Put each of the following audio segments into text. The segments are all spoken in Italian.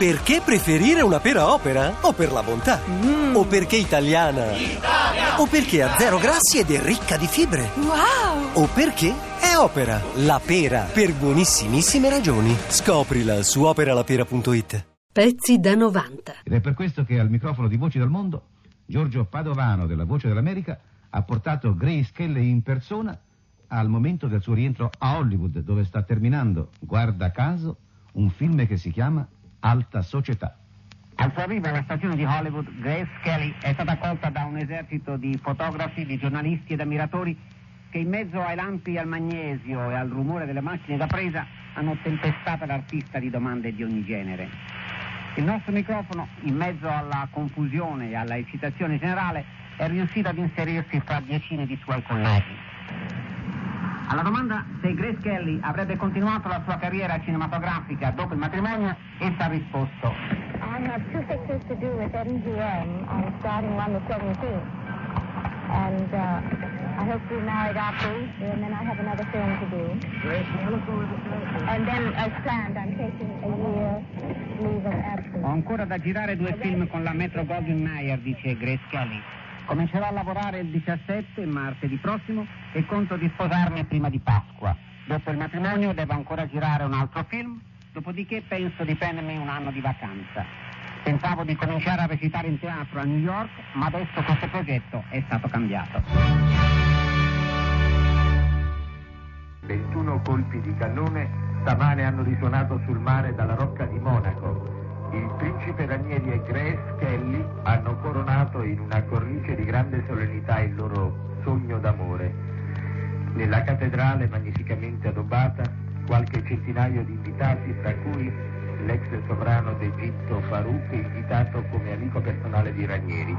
Perché preferire una pera opera? O per la bontà? Mm. O perché italiana? Italia! O perché ha zero grassi ed è ricca di fibre? Wow! O perché è opera? La pera, per buonissimissime ragioni. Scoprila su operalapera.it. Pezzi da 90. Ed è per questo che al microfono di Voci del Mondo, Giorgio Padovano della Voce dell'America ha portato Grace Kelly in persona al momento del suo rientro a Hollywood, dove sta terminando, guarda caso, un film che si chiama Alta Società. Al suo arrivo alla stazione di Hollywood, Grace Kelly è stata accolta da un esercito di fotografi, di giornalisti ed ammiratori che in mezzo ai lampi al magnesio e al rumore delle macchine da presa hanno tempestato l'artista di domande di ogni genere. Il nostro microfono, in mezzo alla confusione e alla eccitazione generale, è riuscito ad inserirsi fra decine di suoi colleghi. Alla domanda se Grace Kelly avrebbe continuato la sua carriera cinematografica dopo il matrimonio, essa ha risposto I have two pictures to do with MGM. I'm starting one the 17th. And uh, I hope be married after Easter, and then I have another film to do. And then, as planned, I'm taking a year leave of Ho ancora da girare due film con la Metro Goldwyn Mayer, dice Grace Kelly. Comincerò a lavorare il 17, martedì prossimo, e conto di sposarmi prima di Pasqua. Dopo il matrimonio devo ancora girare un altro film, dopodiché penso di prendermi un anno di vacanza. Pensavo di cominciare a recitare in teatro a New York, ma adesso questo progetto è stato cambiato. 21 colpi di cannone stamane hanno risuonato sul mare dalla rocca di Monaco. Il principe Ranieri e Grace Kelly in una cornice di grande solennità il loro sogno d'amore. Nella cattedrale magnificamente addobbata, qualche centinaio di invitati, tra cui l'ex sovrano d'Egitto Farouk, invitato come amico personale di Ranieri.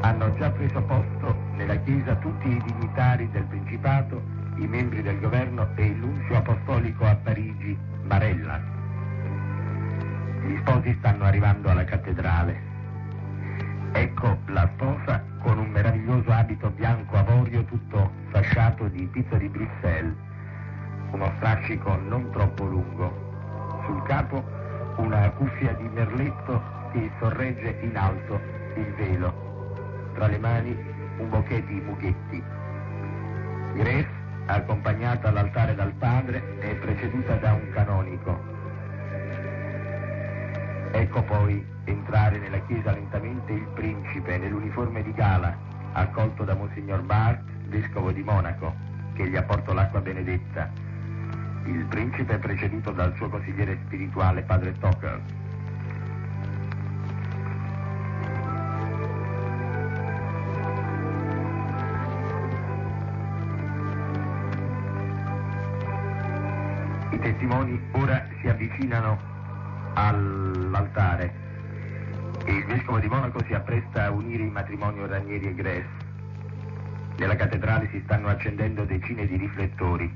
Hanno già preso posto nella chiesa tutti i dignitari del Principato, i membri del governo e il nunzio apostolico a Parigi, Marella. Gli sposi stanno arrivando alla cattedrale. Ecco la sposa con un meraviglioso abito bianco avorio tutto fasciato di pizzo di Bruxelles, uno strascico non troppo lungo. Sul capo una cuffia di merletto che sorregge in alto il velo. Tra le mani un bouquet di mughetti. Grace, accompagnata all'altare dal padre, è preceduta da un canonico. Ecco poi entrare nella chiesa lentamente il principe nell'uniforme di gala, accolto da Monsignor Bart, vescovo di Monaco, che gli apporta l'acqua benedetta. Il principe è preceduto dal suo consigliere spirituale, padre Tucker. I testimoni ora si avvicinano all'altare il vescovo di Monaco si appresta a unire il matrimonio Ranieri e Grace. Nella cattedrale si stanno accendendo decine di riflettori.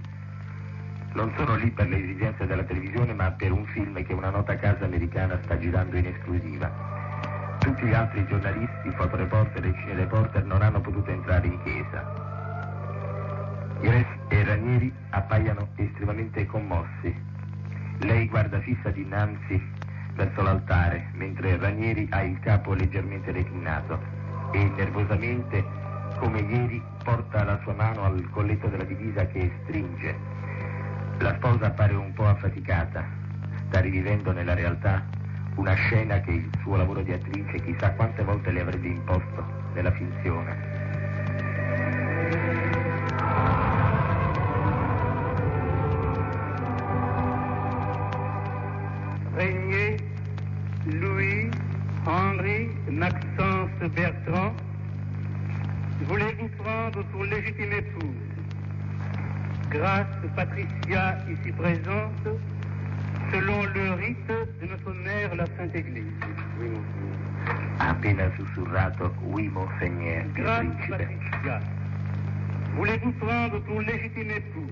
Non sono lì per le esigenze della televisione, ma per un film che una nota casa americana sta girando in esclusiva. Tutti gli altri giornalisti, fotoreporter e cinereporter non hanno potuto entrare in chiesa. Grace e Ranieri appaiono estremamente commossi. Lei guarda fissa dinanzi verso l'altare, mentre Ranieri ha il capo leggermente reclinato e nervosamente, come ieri, porta la sua mano al colletto della divisa che stringe. La sposa appare un po' affaticata, sta rivivendo nella realtà una scena che il suo lavoro di attrice chissà quante volte le avrebbe imposto nella finzione. Ici présente, selon le rite de notre mère la Sainte Église. Ha appena sussurrato Oui, Monseigneur, Grâce. Patricia, voulez-vous prendre pour légitime épouse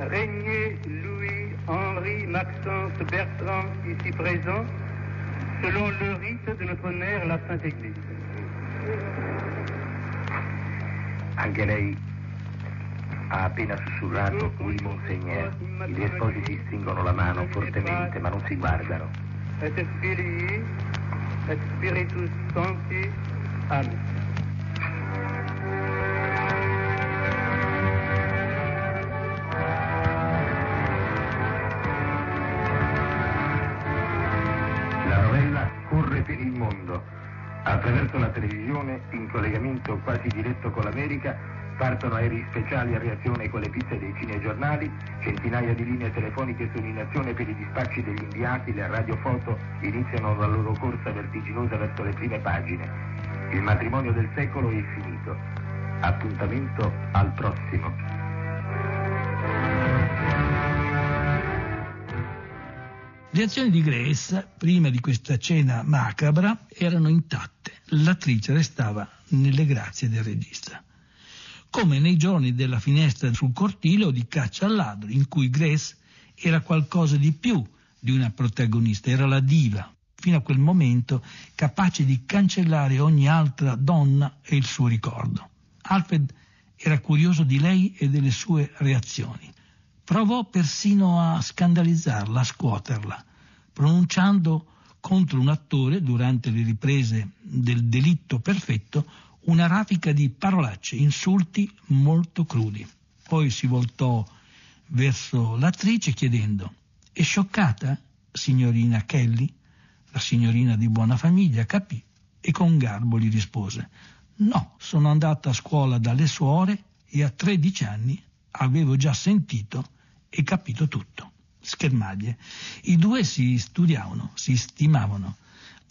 Régnier, Louis, Henri, Maxence Bertrand ici présent, selon le rite de notre mère la Sainte Église. Anche lei ha appena sussurrato Oui, Monseigneur. I due sposi si stringono la mano fortemente, ma non si guardano. et Filii et Spiritus Sancti. Amen. La novella corre per il mondo. Attraverso la televisione, in collegamento quasi diretto con l'America, partono aerei speciali a reazione con le piste dei cinegiornali, centinaia di linee telefoniche sono in azione per i dispacci degli inviati, le radiofoto iniziano la loro corsa vertiginosa verso le prime pagine. Il matrimonio del secolo è finito. Appuntamento al prossimo. Le azioni di Grace, prima di questa cena macabra, erano intatte. L'attrice restava nelle grazie del regista. Come nei giorni della finestra sul cortile o di caccia al ladro, in cui Grace era qualcosa di più di una protagonista, era la diva, fino a quel momento capace di cancellare ogni altra donna e il suo ricordo. Alfred era curioso di lei e delle sue reazioni. Provò persino a scandalizzarla, a scuoterla, pronunciando contro un attore, durante le riprese del delitto perfetto, una raffica di parolacce, insulti molto crudi. Poi si voltò verso l'attrice chiedendo È scioccata, signorina Kelly? La signorina di buona famiglia capì e con garbo gli rispose No, sono andata a scuola dalle suore e a 13 anni avevo già sentito e capito tutto. Schermaglie. I due si studiavano, si stimavano,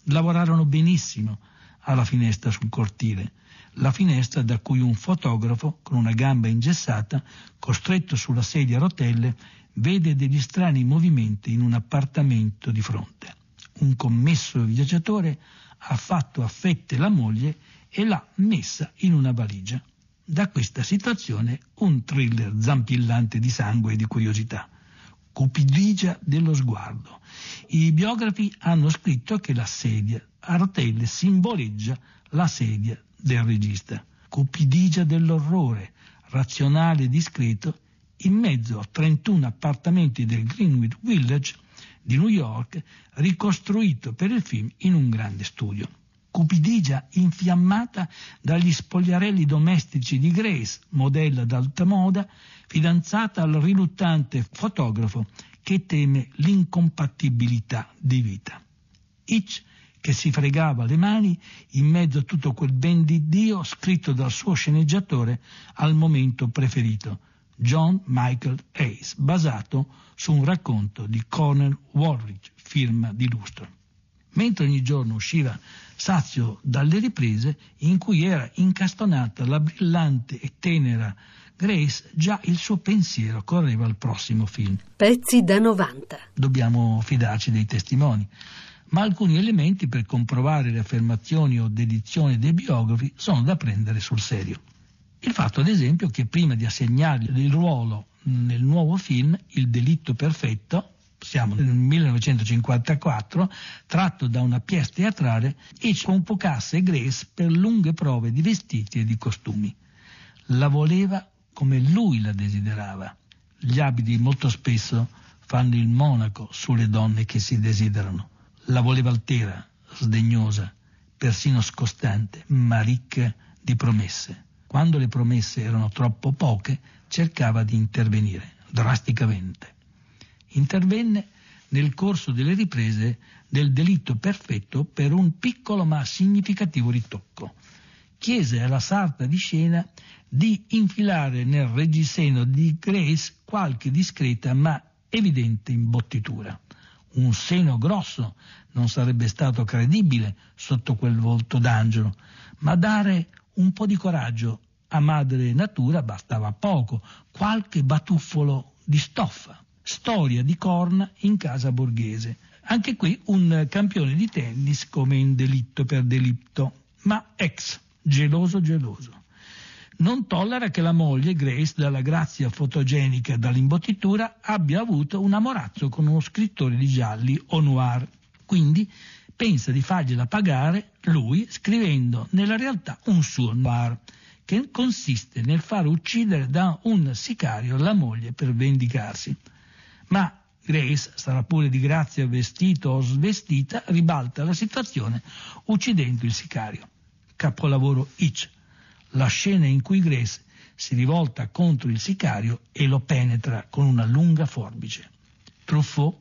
lavorarono benissimo alla finestra sul cortile, la finestra da cui un fotografo con una gamba ingessata, costretto sulla sedia a rotelle, vede degli strani movimenti in un appartamento di fronte. Un commesso viaggiatore ha fatto a fette la moglie e l'ha messa in una valigia. Da questa situazione un thriller zampillante di sangue e di curiosità. Cupidigia dello sguardo. I biografi hanno scritto che la sedia a rotelle simboleggia la sedia del regista. Cupidigia dell'orrore, razionale e discreto, in mezzo a 31 appartamenti del Greenwich Village di New York, ricostruito per il film in un grande studio. Cupidigia infiammata dagli spogliarelli domestici di Grace, modella d'alta moda, fidanzata al riluttante fotografo che teme l'incompatibilità di vita. Hitch che si fregava le mani in mezzo a tutto quel ben di Dio scritto dal suo sceneggiatore al momento preferito, John Michael Hayes, basato su un racconto di Cornel Warwick, firma di lustro. Mentre ogni giorno usciva sazio dalle riprese in cui era incastonata la brillante e tenera Grace, già il suo pensiero correva al prossimo film. Pezzi da 90. Dobbiamo fidarci dei testimoni, ma alcuni elementi per comprovare le affermazioni o dedizioni dei biografi sono da prendere sul serio. Il fatto, ad esempio, che prima di assegnargli il ruolo nel nuovo film Il delitto perfetto, siamo nel 1954, tratto da una pièce teatrale, Hitch convocasse Grace per lunghe prove di vestiti e di costumi. La voleva come lui la desiderava. Gli abiti molto spesso fanno il monaco sulle donne che si desiderano. La voleva altera, sdegnosa, persino scostante, ma ricca di promesse. Quando le promesse erano troppo poche, cercava di intervenire drasticamente. Intervenne nel corso delle riprese del delitto perfetto per un piccolo ma significativo ritocco. Chiese alla sarta di scena di infilare nel reggiseno di Grace qualche discreta ma evidente imbottitura. Un seno grosso non sarebbe stato credibile sotto quel volto d'angelo, ma dare un po' di coraggio a madre natura bastava poco, qualche batuffolo di stoffa. Storia di corna in casa borghese. Anche qui un campione di tennis come in delitto per delitto, ma ex, geloso geloso. Non tollera che la moglie, Grace, dalla grazia fotogenica e dall'imbottitura, abbia avuto un amorazzo con uno scrittore di gialli o noir. Quindi pensa di fargliela pagare lui scrivendo nella realtà un suo noir che consiste nel far uccidere da un sicario la moglie per vendicarsi. Ma Grace, sarà pure di grazia vestito o svestita, ribalta la situazione uccidendo il sicario. Capolavoro Hitch, la scena in cui Grace si rivolta contro il sicario e lo penetra con una lunga forbice. Truffaut,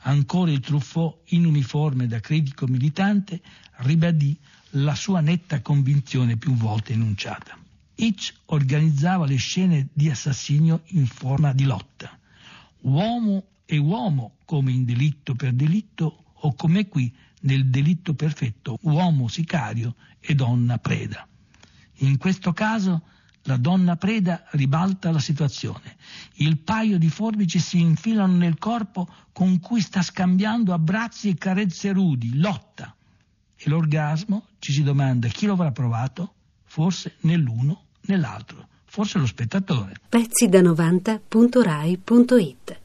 ancora il Truffaut in uniforme da critico militante, ribadì la sua netta convinzione più volte enunciata. Hitch organizzava le scene di assassinio in forma di lotta. Uomo e uomo, come in delitto per delitto, o come qui nel delitto perfetto, uomo sicario e donna preda. In questo caso la donna preda ribalta la situazione. Il paio di forbici si infilano nel corpo con cui sta scambiando abbracci e carezze rudi, lotta. E l'orgasmo ci si domanda chi lo avrà provato? Forse né l'uno né l'altro, forse lo spettatore. Pezzi da 90.rai.it